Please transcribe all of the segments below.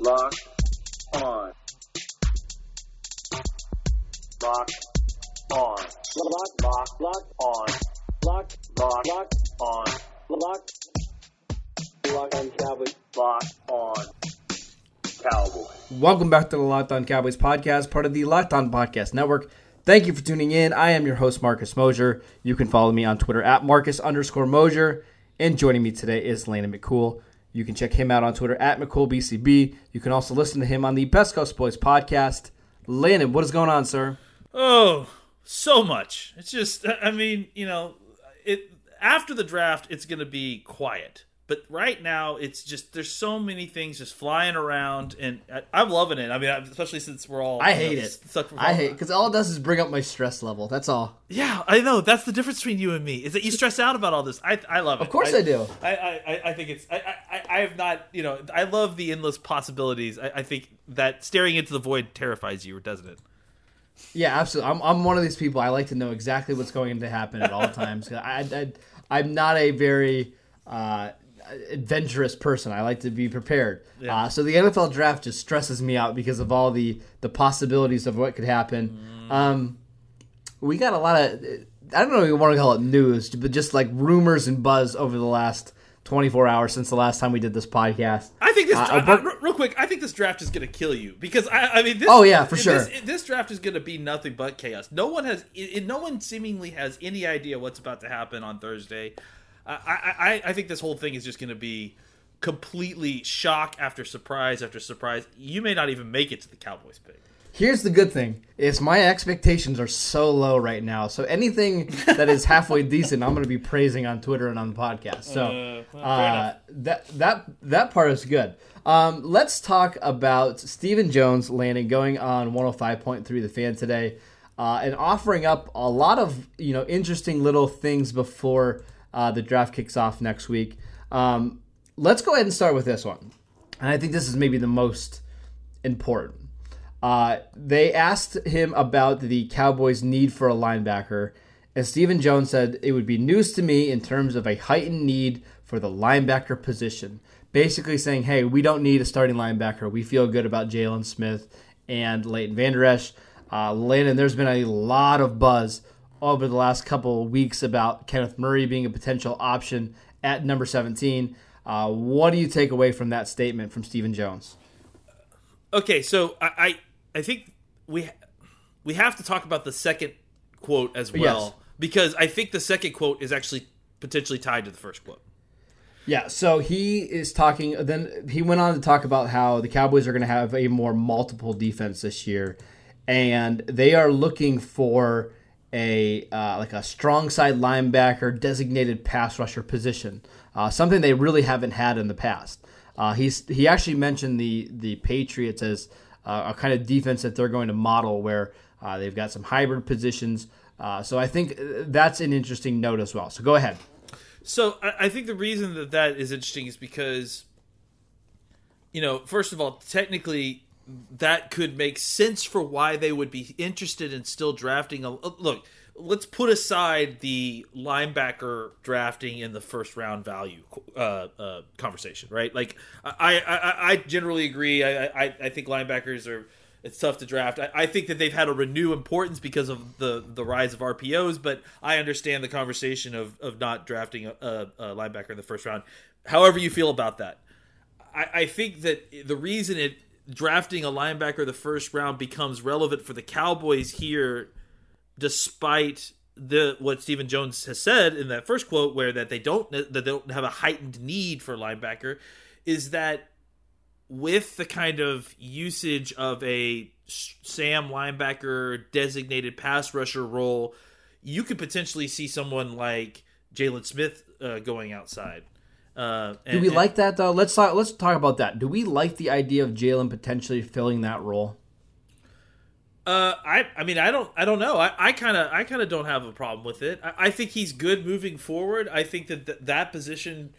Lock on. Lock on. Lock, lock, lock on. Lock, lock, lock on. Lock, lock on Cowboys. Lock on Cowboys. Welcome back to the Locked On Cowboys podcast, part of the Locked On Podcast Network. Thank you for tuning in. I am your host, Marcus Mosier. You can follow me on Twitter at Marcus underscore Mosier. And joining me today is Landon McCool. You can check him out on Twitter at McCoolBCB. You can also listen to him on the Best Coast Boys podcast. Landon, what is going on, sir? Oh, so much. It's just, I mean, you know, it after the draft, it's going to be quiet. But right now, it's just there's so many things just flying around, and I, I'm loving it. I mean, especially since we're all I hate know, it. I hate because all it does is bring up my stress level. That's all. Yeah, I know. That's the difference between you and me is that you stress out about all this. I I love it. Of course I do. I, I, I think it's I, I I have not you know I love the endless possibilities. I, I think that staring into the void terrifies you, doesn't it? Yeah, absolutely. I'm, I'm one of these people. I like to know exactly what's going to happen at all times. I, I, I'm not a very uh, adventurous person. I like to be prepared. Yeah. Uh, so the NFL draft just stresses me out because of all the, the possibilities of what could happen. Um, we got a lot of, I don't know if you want to call it news, but just like rumors and buzz over the last 24 hours since the last time we did this podcast. I think this Uh, dra- but- I- real quick. I think this draft is going to kill you because I, I mean, this, Oh, yeah, for this, sure. This, draft is going to be nothing but chaos. No one has, it, no one seemingly has any idea what's about to happen on Thursday. I, I, I- I think this whole thing is just going to be completely shock after surprise after surprise. You may not even make it to the Cowboys pick. Here's the good thing: is my expectations are so low right now. So anything that is halfway decent, I'm going to be praising on Twitter and on the podcast. So Uh, well, uh, that that that part is good. Um, let's talk about Stephen Jones landing going on 105.3 The Fan today, uh, and offering up a lot of you know interesting little things before uh, the draft kicks off next week. Um, let's go ahead and start with this one, and I think this is maybe the most important. Uh, they asked him about the Cowboys' need for a linebacker, and Stephen Jones said it would be news to me in terms of a heightened need for the linebacker position. Basically saying, hey, we don't need a starting linebacker. We feel good about Jaylon Smith and Leighton Vander Esch. Uh, Landon, there's been a lot of buzz over the last couple of weeks about Kenneth Murray being a potential option at number 17. Uh, what do you take away from that statement from Stephen Jones? Okay, so I, I, I think we we have to talk about the second quote as well Yes. because I think the second quote is actually potentially tied to the first quote. Yeah, so he is talking. Then he went on to talk about how the Cowboys are going to have a more multiple defense this year, and they are looking for a uh, like a strong side linebacker, designated pass rusher position, uh, something they really haven't had in the past. Uh, he's he actually mentioned the the Patriots as uh, a kind of defense that they're going to model, where uh, they've got some hybrid positions. Uh, so I think that's an interesting note as well. So go ahead. So I think the reason that that is interesting is because, you know, first of all, technically, that could make sense for why they would be interested in still drafting a look. Let's put aside the linebacker drafting in the first round value uh, uh, conversation, right? Like, I, I, I generally agree. I, I, I think linebackers are it's tough to draft. I, I think that they've had a renew importance because of the the rise of RPOs, but I understand the conversation of of not drafting a, a, a linebacker in the first round. However, you feel about that, I, I think that the reason it drafting a linebacker the first round becomes relevant for the Cowboys here, despite the what Stephen Jones has said in that first quote, where that they don't that they don't have a heightened need for linebacker, is that with the kind of usage of a Sam linebacker designated pass rusher role, you could potentially see someone like Jaylon Smith uh, going outside. Uh, Do we and- like that though? Let's talk. Let's talk about that. Do we like the idea of Jaylon potentially filling that role? Uh, I I mean I don't I don't know I I kind of I kind of don't have a problem with it. I, I think he's good moving forward. I think that th- that position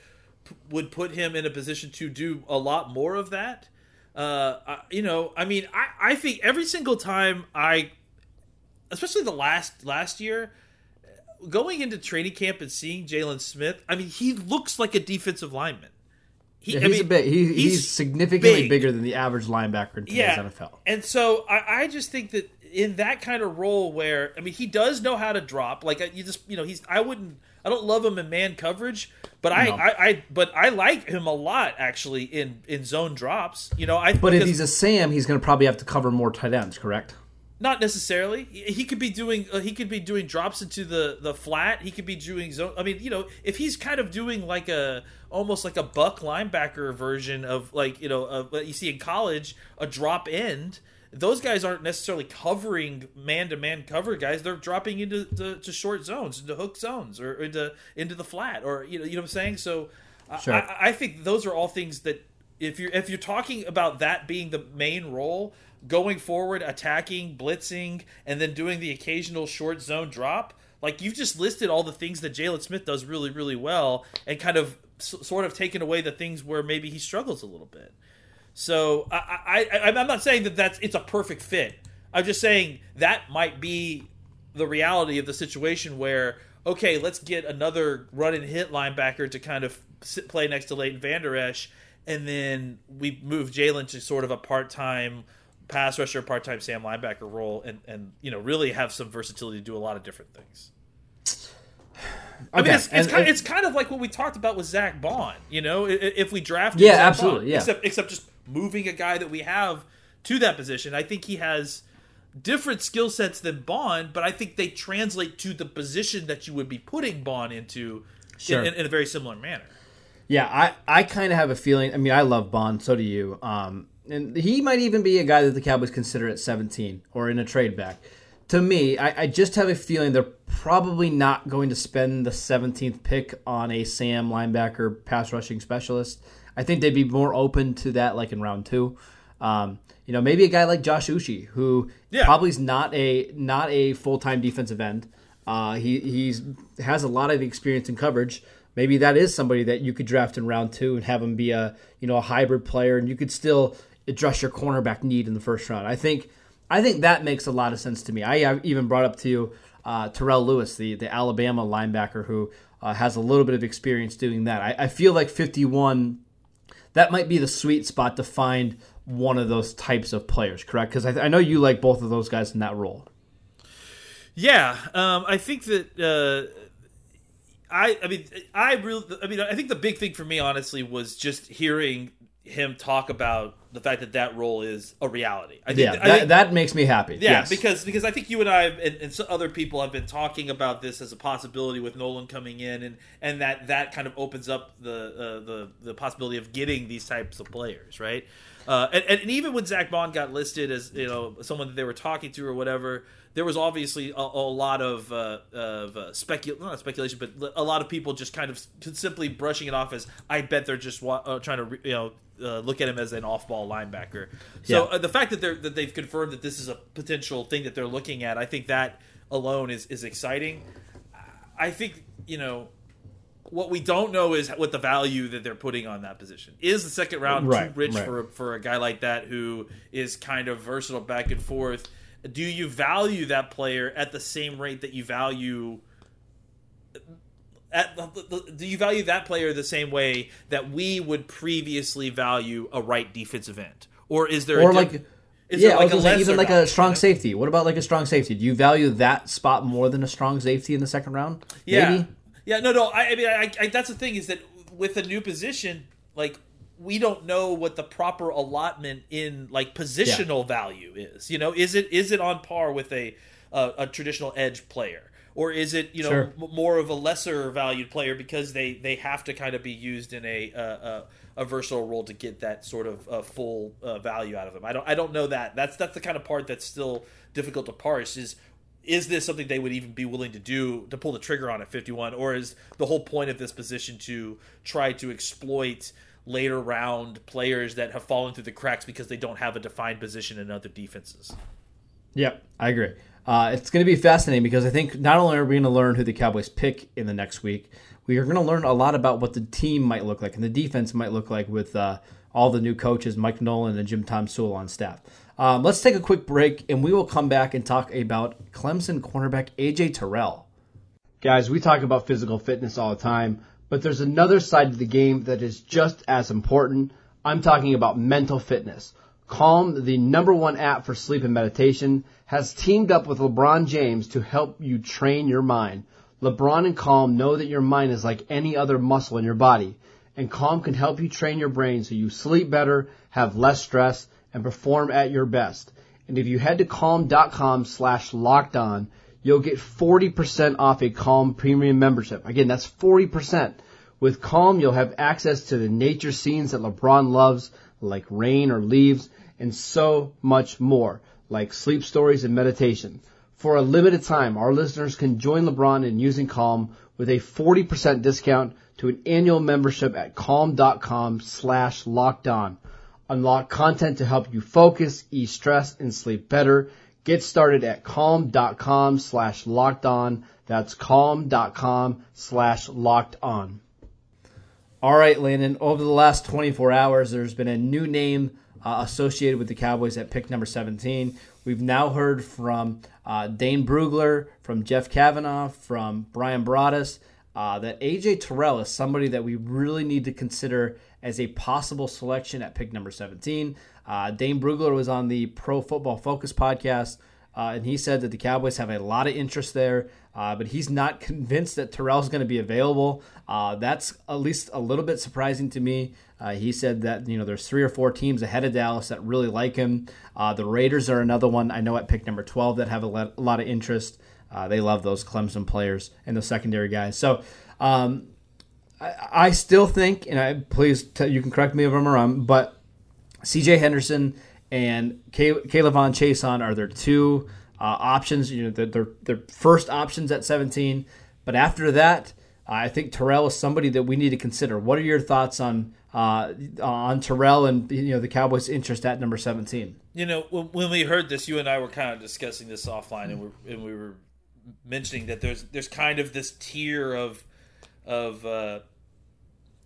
p- would put him in a position to do a lot more of that. Uh, I, you know, I mean, I I think every single time I, especially the last last year, going into training camp and seeing Jaylon Smith, I mean, he looks like a defensive lineman. He, Yeah, I he's mean, a big. He, he's, significantly big. bigger than the average linebacker in today's yeah, NFL. And so I, I just think that in that kind of role where I mean he does know how to drop. Like you just you know he's I wouldn't I don't love him in man coverage, but I, No. I, I but I like him a lot actually in in zone drops. You know I think But if he's a Sam, he's going to probably have to cover more tight ends, correct? Not necessarily. He could be doing uh, he could be doing drops into the the flat. He could be doing zone. I mean, you know, if he's kind of doing like a almost like a buck linebacker version of like you know of what you see in college, a drop end. Those guys aren't necessarily covering man to man cover guys. They're dropping into the, to short zones, into hook zones, or into into the flat, or you know you know what I'm saying. So Sure. I, I think those are all things that if you're if you're talking about that being the main role going forward attacking blitzing and then doing the occasional short zone drop like you've just listed all the things that Jaylon Smith does really really well and kind of s- sort of taken away the things where maybe he struggles a little bit so I, I, I'm not saying that that's it's a perfect fit. I'm just saying that might be the reality of the situation where okay, let's get another run and hit linebacker to kind of sit, play next to Leighton Vander Esch, and then we move Jalen to sort of a part time pass rusher, part time Sam linebacker role, and and you know really have some versatility to do a lot of different things. I mean, it's, it's, and- kind, and- it's kind of like what we talked about with Zack Baun. You know, if we drafted, Yeah, Zack absolutely, Baun, yeah. Except, except just moving a guy that we have to that position. I think he has different skill sets than Baun, but I think they translate to the position that you would be putting Baun into Sure. in, in, in a very similar manner. Yeah, I, I kind of have a feeling. I mean, I love Baun, so do you. Um, and he might even be a guy that the Cowboys consider at 17 or in a trade back. To me, I, I just have a feeling they're probably not going to spend the 17th pick on a Sam linebacker pass rushing specialist. I think they'd be more open to that, like in round two. Um, you know, maybe a guy like Josh Uche, who Yeah. probably is not a not a full time defensive end. Uh, he he's has a lot of experience in coverage. Maybe that is somebody that you could draft in round two and have him be a you know a hybrid player, and you could still address your cornerback need in the first round. I think I think that makes a lot of sense to me. I even brought up to you uh, Terrell Lewis, the the Alabama linebacker who uh, has a little bit of experience doing that. I, I feel like 51 that might be the sweet spot to find one of those types of players, correct? Because I, I know you like both of those guys in that role. Yeah, um, I think that uh, I, I mean, I really, I mean, I think the big thing for me, honestly, was just hearing him talk about the fact that that role is a reality. I think, Yeah, I that, think- that makes me happy. Yeah, yes. because because I think you and I and, and some other people have been talking about this as a possibility with Nolan coming in, and and that that kind of opens up the uh, the the possibility of getting these types of players, right? Uh, and, and even when Zack Baun got listed as you know someone that they were talking to or whatever, there was obviously a, a lot of uh, of uh, specul not speculation, but a lot of people just kind of simply brushing it off as I bet they're just wa- uh, trying to you know uh, look at him as an off-ball linebacker. So Yeah. uh, the fact that they're that they've confirmed that this is a potential thing that they're looking at, I think that alone is is exciting. I think you know what we don't know is what the value that they're putting on that position is. The second round Right, too rich right. for for a guy like that who is kind of versatile back and forth. Do you value that player at the same rate that you value? At, do you value that player the same way that we would previously value a right defensive end, or is there or a like, is yeah, there I was a say, even like a strong safety. What about like a strong safety? Do you value that spot more than a strong safety in the second round? Yeah, Maybe? yeah, no, no. I, I mean, I, I, that's the thing is that with a new position, like we don't know what the proper allotment in like positional value is. You know, is it is it on par with a a, a traditional edge player? Or is it you know Sure. m- more of a lesser valued player because they, they have to kind of be used in a uh, uh, a versatile role to get that sort of uh, full uh, value out of them? I don't I don't know that. That's that's the kind of part that's still difficult to parse. Is is this something they would even be willing to do to pull the trigger on at 51 or is the whole point of this position to try to exploit later round players that have fallen through the cracks because they don't have a defined position in other defenses Yep, I agree. Uh, it's going to be fascinating because I think not only are we going to learn who the Cowboys pick in the next week, we are going to learn a lot about what the team might look like and the defense might look like with uh, all the new coaches, Mike Nolan and Jim Tomsula on staff. Um, let's take a quick break and we will come back and talk about Clemson cornerback AJ Terrell. Guys, we talk about physical fitness all the time, But there's another side to the game that is just as important. I'm talking about mental fitness. Calm, the number one app for sleep and meditation, has teamed up with LeBron James to help you train your mind. LeBron and Calm know that your mind is like any other muscle in your body, and Calm can help you train your brain so you sleep better, have less stress, and perform at your best. And if you head to calm.com slash locked on, you'll get 40% off a Calm premium membership. Again, that's 40%. With Calm, you'll have access to the nature scenes that LeBron loves, like rain or leaves, and so much more, like sleep stories and meditation. For a limited time, our listeners can join LeBron in using Calm with a 40% discount to an annual membership at calm.com slash locked on. Unlock content to help you focus, ease stress, and sleep better. Get started at calm.com slash locked on. That's calm.com slash locked on. All right, Landon. Over the last 24 hours, there's been a new name uh, associated with the Cowboys at pick number 17. We've now heard from uh, Dane Brugler, from Jeff Cavanaugh, from Bryan Broaddus, uh, that AJ Terrell is somebody that we really need to consider as a possible selection at pick number 17. Uh, Dane Brugler was on the Pro Football Focus podcast, uh, and he said that the Cowboys have a lot of interest there, uh, but he's not convinced that Terrell's going to be available. Uh, that's at least a little bit surprising to me. Uh, he said that you know there's three or four teams ahead of Dallas that really like him. Uh, the Raiders are another one I know at pick number 12 that have a lot, a lot of interest. they love those Clemson players and those secondary guys. So. Um, I, still think, and I please you can correct me if I'm wrong, but C.J. Henderson and K'Lavon Chaisson are their two uh, options. You know, their their first options at 17, but after that, I think Terrell is somebody that we need to consider. What are your thoughts on uh, on Terrell and you know the Cowboys' interest at number 17? You know, when we heard this, you and I were kind of discussing this offline, and we and we were mentioning that there's there's kind of this tier of of uh,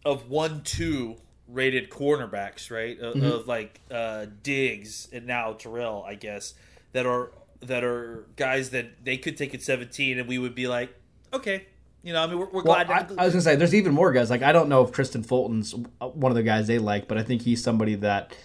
of one two rated cornerbacks, right? Of, mm-hmm. of like uh, Diggs and now Terrell, I guess that are that are guys that they could take at seventeen, and we would be like, okay. You know, I mean, we're, we're well, glad. I, I, was gonna say, there's even more guys. Like, I don't know if Kristian Fulton's one of the guys they like, but I think he's somebody that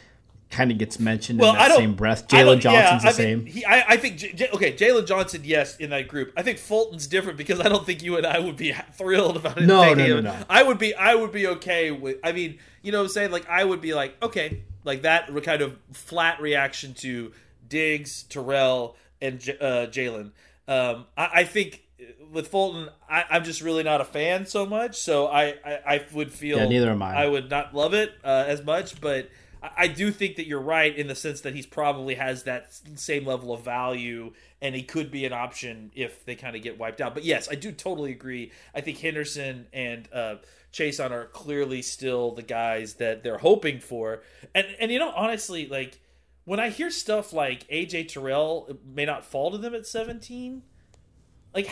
kind of gets mentioned well, in that same breath. Jaylon Johnson's yeah, the same. He, I, I, think J, okay, Jaylon Johnson, yes, in that group. I think Fulton's different because I don't think you and I would be thrilled about it. No, no, no, no, I would be, I would be okay with. I mean, you know, what I'm saying like I would be like okay, like that kind of flat reaction to Diggs, Terrell, and uh, Jaylon. Um, I, I, think with Fulton, I, am just really not a fan so much. So I, I, I would feel yeah, neither am I. I would not love it uh, as much, but I do think that you're right in the sense that he's probably has that same level of value, and he could be an option if they kind of get wiped out. But yes, I do totally agree. I think Henderson and uh, Chaisson are clearly still the guys that they're hoping for. And and you know, honestly, like when I hear stuff like AJ Terrell may not fall to them at 17, like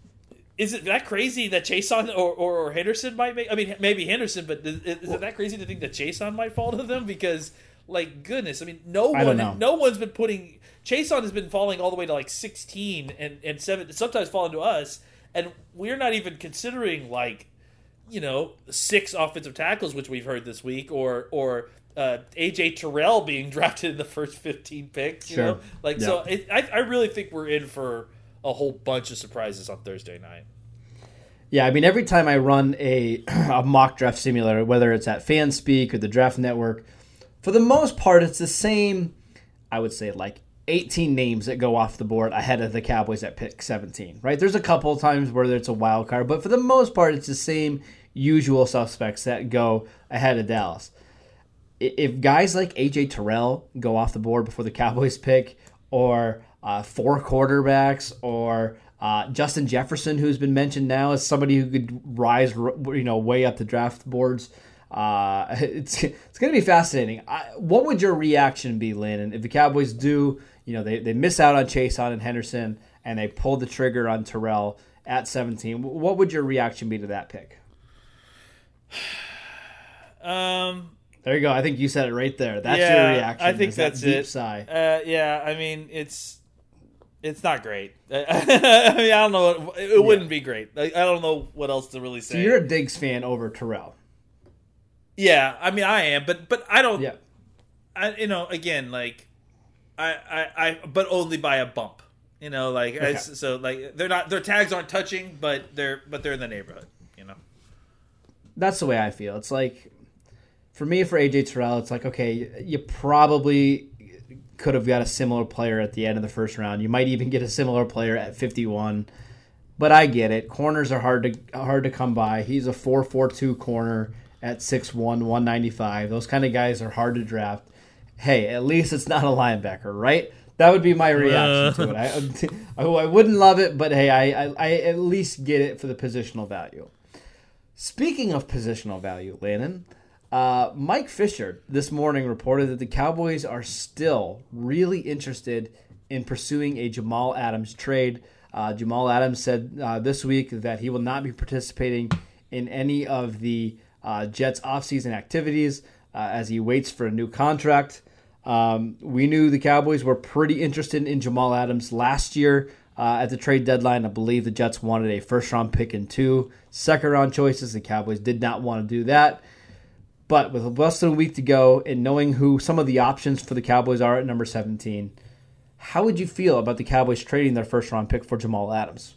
is it that crazy that Chaisson or, or, or, Henderson might make? I mean, maybe Henderson, but is, is well, it that crazy to think that Chaisson might fall to them? Because, like, goodness, I mean, no one, no one's been putting Chaisson has been falling all the way to like sixteen and and seven, sometimes falling to us, and we're not even considering like, you know, six offensive tackles, which we've heard this week, or or uh, AJ Terrell being drafted in the first fifteen picks. You sure. know, like yeah. so, it, I I really think we're in for a whole bunch of surprises on Thursday night. Yeah, I mean, every time I run a, a mock draft simulator, whether it's at FanSpeak or the Draft Network, for the most part, it's the same, I would say, like 18 names that go off the board ahead of the Cowboys at pick 17, right? There's a couple of times where it's a wild card, but for the most part, it's the same usual suspects that go ahead of Dallas. If guys like AJ Terrell go off the board before the Cowboys pick, or uh, four quarterbacks or uh, Justin Jefferson, who's been mentioned now as somebody who could rise, you know, way up the draft boards. Uh, it's it's going to be fascinating. I, what would your reaction be, Landon, if the Cowboys do, you know, they, they miss out on Chaisson and Henderson and they pull the trigger on Terrell at 17? What would your reaction be to that pick? Um, there you go. I think you said it right there. That's yeah, your reaction. I think that's that deep it. Sigh. Uh, yeah, I mean, it's It's not great. I mean, I don't know. What, it wouldn't be great. I, I don't know what else to really say. So you're a Diggs fan over Terrell. yeah, I mean, I am, but but I don't. Yeah. I, you know, again, like, I, I, I, but only by a bump. You know, like, I- so like they're not their tags aren't touching, but they're but they're in the neighborhood. You know. That's the way I feel. It's like for me for AJ Terrell, it's like okay, you probably could have got a similar player at the end of the first round. You might even get a similar player at 51. But I get it. Corners are hard to hard to come by. He's a 4-4-2 corner at 6'1", 195. Those kind of guys are hard to draft. Hey, at least it's not a linebacker, right? That would be my reaction to it. I, I wouldn't love it, but hey, I, I, I at least get it for the positional value. Speaking of positional value, Landon, uh, Mike Fisher this morning reported that the Cowboys are still really interested in pursuing a Jamal Adams trade. Uh, Jamal Adams said uh, this week that he will not be participating in any of the uh, Jets' offseason activities uh, as he waits for a new contract. Um, we knew the Cowboys were pretty interested in Jamal Adams last year uh, at the trade deadline. I believe the Jets wanted a first round pick and two second round choices. The Cowboys did not want to do that. But with less than a week to go and knowing who some of the options for the Cowboys are at number 17, how would you feel about the Cowboys trading their first round pick for Jamal Adams?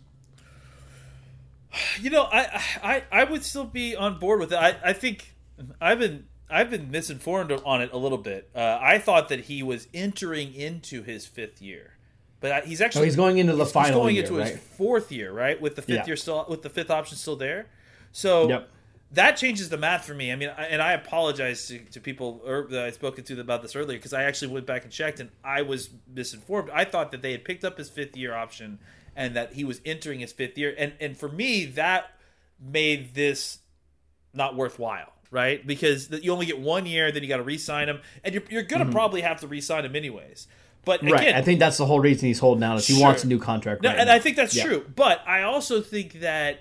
You know, I I, I would still be on board with it. I, I think I've been I've been misinformed on it a little bit. Uh, I thought that he was entering into his fifth year, but I- he's actually he's going into the he's final going year, into right? his fourth year, right? With the fifth Yeah. year still with the fifth option still there. So Yep. That changes the math for me. I mean, I, and I apologize to, to people er, that I spoken to about this earlier because I actually went back and checked and I was misinformed. I thought that they had picked up his fifth year option and that he was entering his fifth year, and and for me that made this not worthwhile. Right, because you only get one year, then you got to re-sign him, and you're, you're going to probably have to re-sign him anyways. But again, Mm-hmm. right. I think that's the whole reason he's holding out is he wants a new contract. no, right and now. I think that's Yeah. true. But I also think that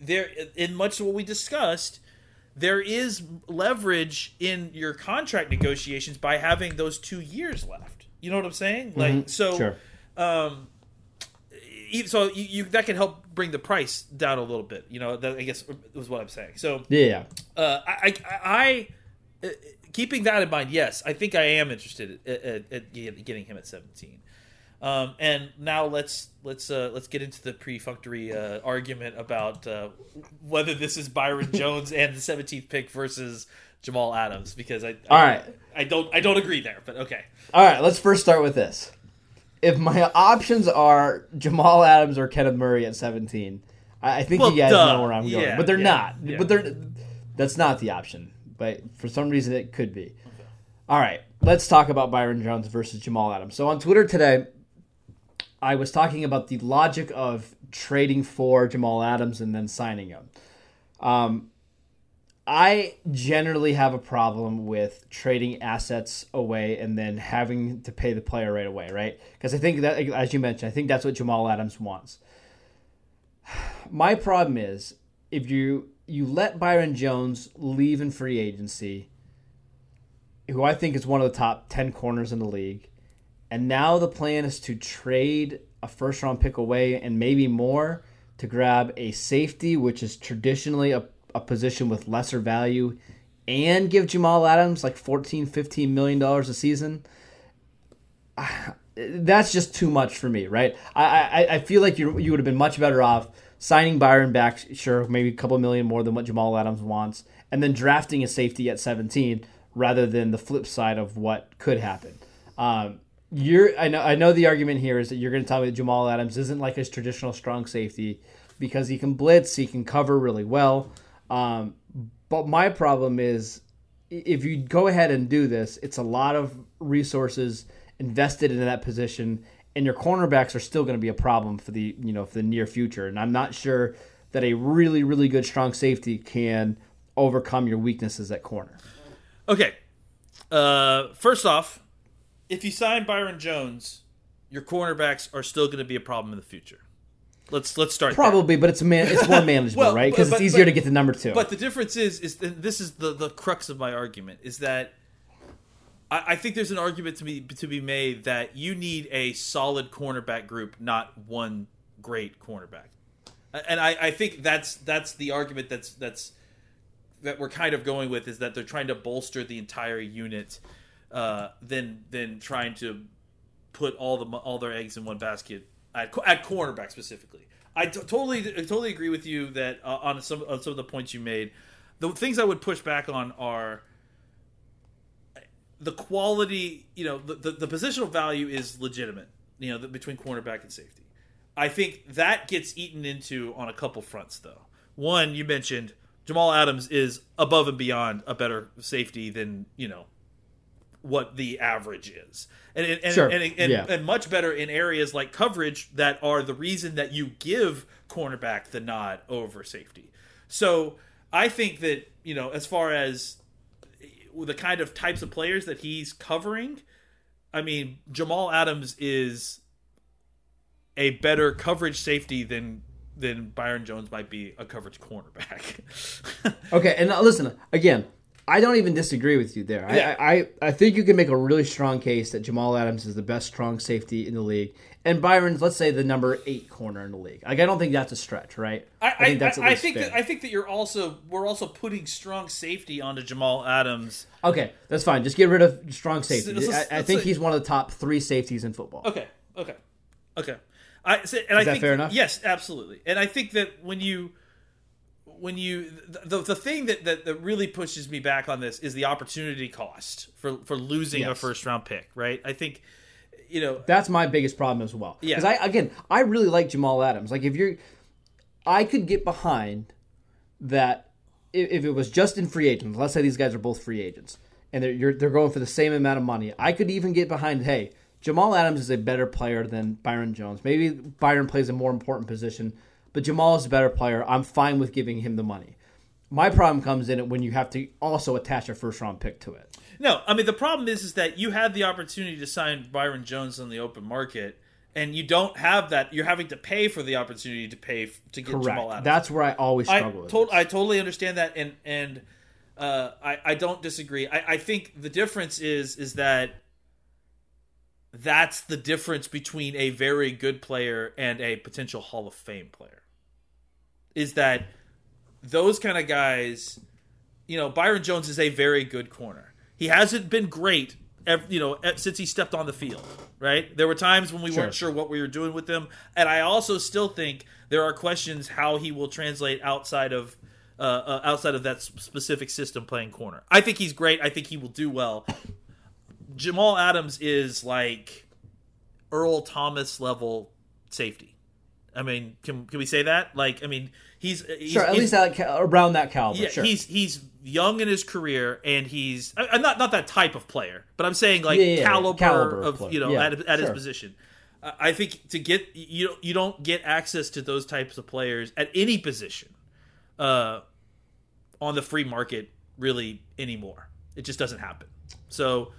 there, in much of what we discussed, there is leverage in your contract negotiations by having those two years left. You know what I'm saying? Like so. Mm-hmm. Sure. Um, so you, you that can help bring the price down a little bit. You know, that I guess was what I'm saying. So Yeah, yeah. uh, I, I, I uh, keeping that in mind, yes, I think I am interested at, at, at getting him at 17. Um, and now let's let's uh, let's get into the perfunctory uh, argument about uh, whether this is Byron Jones and the 17th pick versus Jamal Adams because I, I All right. I don't I don't agree there, but okay. All right, let's first start with this. If my options are Jamal Adams or Kenneth Murray at 17, I, I think Well, you guys duh. know where I'm going. Yeah, but they're yeah, not. yeah. But they're that's not the option. But for some reason, it could be. All right, let's talk about Byron Jones versus Jamal Adams. So on Twitter today, I was talking about the logic of trading for Jamal Adams and then signing him. Um, I generally have a problem with trading assets away and then having to pay the player right away, right? Because I think that, as you mentioned, I think that's what Jamal Adams wants. My problem is if you you let Byron Jones leave in free agency, who I think is one of the top ten corners in the league, and now the plan is to trade a first round pick away and maybe more to grab a safety, which is traditionally a, a position with lesser value, and give Jamal Adams like 14, 15 million dollars a season. That's just too much for me, right? I I, I feel like you you would have been much better off signing Byron back, sure, maybe a couple million more than what Jamal Adams wants, and then drafting a safety at 17 rather than the flip side of what could happen. Um, you're I know I know the argument here is that you're going to tell me that Jamal Adams isn't like his traditional strong safety because he can blitz, he can cover really well. Um, but my problem is if you go ahead and do this, it's a lot of resources invested into that position, and your cornerbacks are still going to be a problem for the you know for the near future. And I'm not sure that a really really good strong safety can overcome your weaknesses at corner. Okay. Uh, first off, if you sign Byron Jones, your cornerbacks are still going to be a problem in the future. Let's let's start. there. Probably, but it's man it's more manageable, Well, right? Because it's easier but- to get to number two. But the difference is, is this is the the crux of my argument is that I, I think there's an argument to be to be made that you need a solid cornerback group, not one great cornerback. And I, I think that's that's the argument that's that's that we're kind of going with is that they're trying to bolster the entire unit, uh, than than trying to put all the all their eggs in one basket at, at cornerback specifically. I t- totally I totally agree with you that uh, on some on some of the points you made. The things I would push back on are the quality. You know, the, the, the positional value is legitimate. You know, the, between cornerback and safety. I think that gets eaten into on a couple fronts, though. One, you mentioned Jamal Adams is above and beyond a better safety than you know what the average is, and and Sure. and, and, Yeah. and much better in areas like coverage that are the reason that you give cornerback the nod over safety. So I think that you know as far as the kind of types of players that he's covering, I mean Jamal Adams is a better coverage safety than than Byron Jones might be a coverage cornerback. Okay, and now listen again. I don't even disagree with you there. Yeah. I, I I think you can make a really strong case that Jamal Adams is the best strong safety in the league, and Byron's let's say the number eight corner in the league. Like I don't think that's a stretch, right? I, I, think that's at I, I think fair. that I think that you're also we're also putting strong safety onto Jamal Adams. okay, that's fine. Just get rid of strong safety. let's- let's- I, I think he's one of the top three safeties in football. Okay, okay, okay. I so, and I that think fair enough? yes, absolutely. And I think that when you when you the, the thing that, that that really pushes me back on this is the opportunity cost for for losing a first round pick. Right? I think you know That's my biggest problem as well. Yeah. Because I again, I really like Jamal Adams. Like if you're, I could get behind that if, if it was just in free agents. Let's say these guys are both free agents and they're you're, they're going for the same amount of money. I could even get behind. Hey, Jamal Adams is a better player than Byron Jones. Maybe Byron plays a more important position, but Jamal is a better player. I'm fine with giving him the money. My problem comes in it when you have to also attach a first round pick to it. No, I mean the problem is is that you had the opportunity to sign Byron Jones on the open market, and you don't have that. You're having to pay for the opportunity to pay f- to get Jamal Correct. Adams. That's where I always I, struggle with. to- I totally understand that, and and uh, I I don't disagree. I, I think the difference is is that that's the difference between a very good player and a potential Hall of Fame player. Is that those kind of guys? You know, Byron Jones is a very good corner. He hasn't been great, you know, since he stepped on the field. Right? There were times when we Sure. weren't sure what we were doing with him, and I also still think there are questions how he will translate outside of uh, uh, outside of that specific system playing corner. I think he's great. I think he will do well. Jamal Adams is like Earl Thomas level safety. I mean, can can we say that? Like, I mean, he's, he's Sure, at he's- least that around that caliber. yeah, sure. he's he's young in his career, and he's I, I'm not not that type of player, but I'm saying like Yeah, yeah, caliber, caliber of player. you know at, at his position. I I think to get you you don't get access to those types of players at any position, uh, on the free market really anymore. It just doesn't happen. So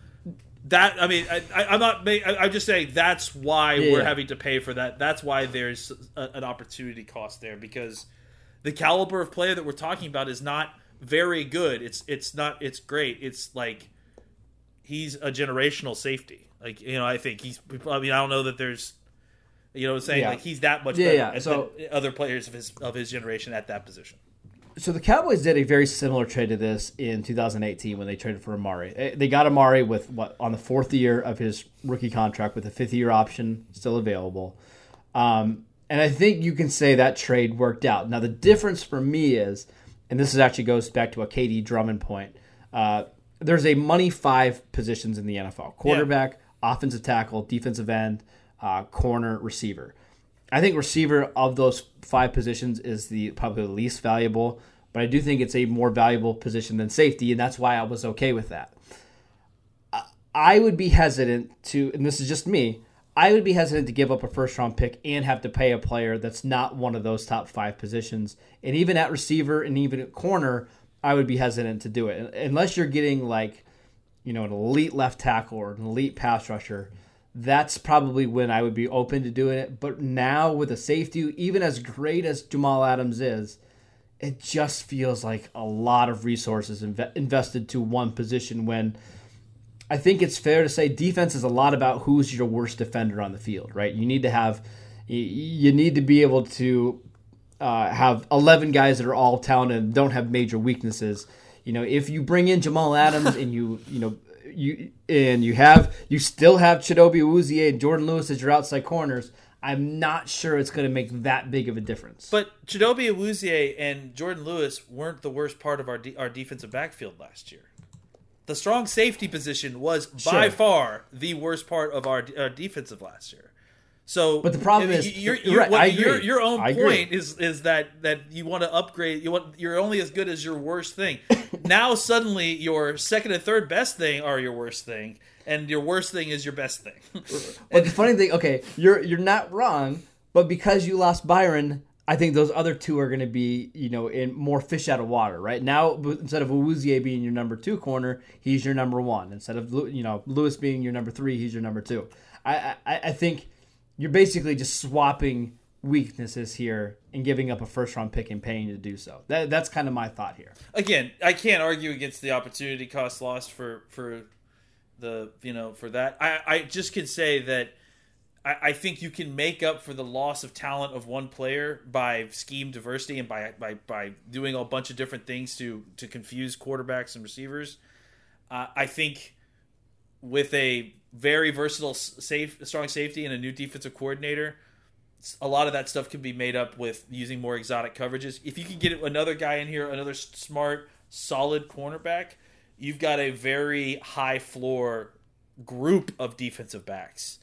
that I mean I, I, I'm not I, I'm just saying that's why Yeah, we're having to pay for that. That's why there's a, an opportunity cost there because the caliber of player that we're talking about is not very good. It's it's not it's great. It's like he's a generational safety. Like you know, I think he's. I mean, I don't know that there's, you know, what I'm saying Yeah. like he's that much Yeah, better yeah. So- than other players of his of his generation at that position. So the Cowboys did a very similar trade to this in 2018 when they traded for Amari. Eh, They got Amari with what on the fourth year of his rookie contract with a fifth year option still available. Um, and I think you can say that trade worked out. Now the difference for me is, and this is actually goes back to a KD Drummond point. Uh, there's a money five positions in the NFL: quarterback, offensive tackle, defensive end, uh, corner, receiver. I think receiver of those five positions is the probably the least valuable, but I do think it's a more valuable position than safety, and that's why I was okay with that. I- would be hesitant to, and this is just me. I would be hesitant to give up a first round pick and have to pay a player that's not one of those top five positions. And even at receiver and even at corner, I would be hesitant to do it unless you're getting like, you know, an elite left tackle or an elite pass rusher. That's probably when I would be open to doing it. But now with a safety, even as great as Jamal Adams is, it just feels like a lot of resources inve- invested to one position when I think it's fair to say defense is a lot about who's your worst defender on the field, right? You need to have, you need to be able to uh, have 11 guys that are all talented and don't have major weaknesses. You know, if you bring in Jamal Adams and you, you know, you and you have you still have Chidobe Awuzie and Jourdan Lewis as your outside corners. I'm not sure it's going to make that big of a difference. But Chidobe Awuzie and Jourdan Lewis weren't the worst part of our de- our defensive backfield last year. The strong safety position was by Sure. far the worst part of our, our defensive last year. So, But the problem is- your you're your, right, what- your your own I agree. point is is that that you want to upgrade. You want you're only as good as your worst thing. now suddenly your second and third best thing are your worst thing, and your worst thing is your best thing. But the funny thing, okay, you're you're not wrong, but because you lost Byron, I think those other two are going to be, you know, in more fish out of water, right? Now, instead of Awuzie being your number two corner, he's your number one. Instead of you know Lewis being your number three, he's your number two. I I, I think you're basically just swapping weaknesses here and giving up a first round pick and paying to do so. That, that's kind of my thought here. again, I can't argue against the opportunity cost lost for for the you know for that. I I just can say that I, I think you can make up for the loss of talent of one player by scheme diversity and by by by doing a bunch of different things to to confuse quarterbacks and receivers. Uh, I think with a very versatile, safe, strong safety and a new defensive coordinator, a lot of that stuff can be made up with using more exotic coverages. If you can get another guy in here, another smart, solid cornerback, you've got a very high floor group of defensive backs.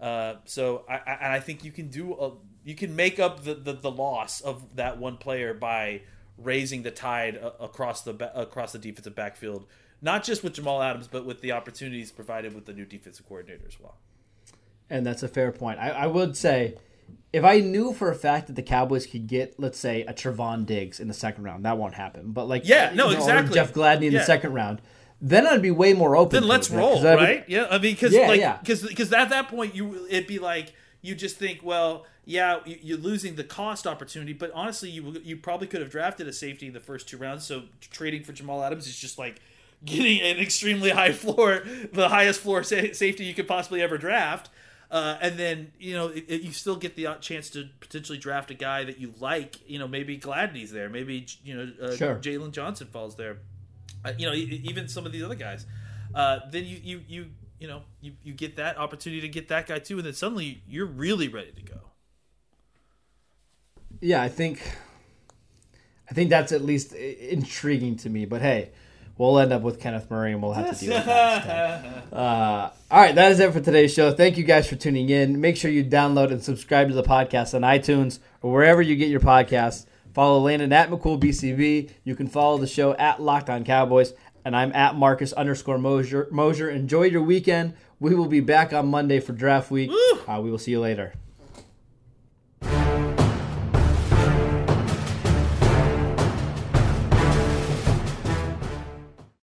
Uh, so I, I, I think you can do a, you can make up the, the, the loss of that one player by raising the tide across the across the defensive backfield, not just with Jamal Adams, but with the opportunities provided with the new defensive coordinator as well. And that's a fair point. I, I would say if I knew for a fact that the Cowboys could get, let's say, a Trevon Diggs in the second round, that won't happen. But like, Yeah, no, know, exactly. Jeff Gladney in Yeah. the second round, then I'd be way more open. then to let's it, roll, 'cause I would- right? Yeah, I mean, because Yeah, like, yeah. because because at that point you it'd be like you just think, well, yeah, you- you're losing the cost opportunity, but honestly, you you probably could have drafted a safety in the first two rounds. So trading for Jamal Adams is just like getting an extremely high floor, the highest floor sa- safety you could possibly ever draft. Uh, and then you know it, it- you still get the uh, chance to potentially draft a guy that you like. You know maybe Gladney's there, maybe you know uh, Sure. Jaylon Johnson falls there. Uh, you know even some of these other guys. Uh, then you you you you know you, you get that opportunity to get that guy too, and then suddenly you're really ready to go. Yeah, I think, I think that's at least intriguing to me. But hey, we'll end up with Kenneth Murray, and we'll have to deal with that. Uh, all right, that is it for today's show. Thank you guys for tuning in. Make sure you download and subscribe to the podcast on iTunes or wherever you get your podcasts. Follow Landon at McCoolBCB. You can follow the show at Locked On Cowboys, and I'm at Marcus underscore Mosier. Mosier. Enjoy your weekend. We will be back on Monday for draft week. Uh, we will see you later.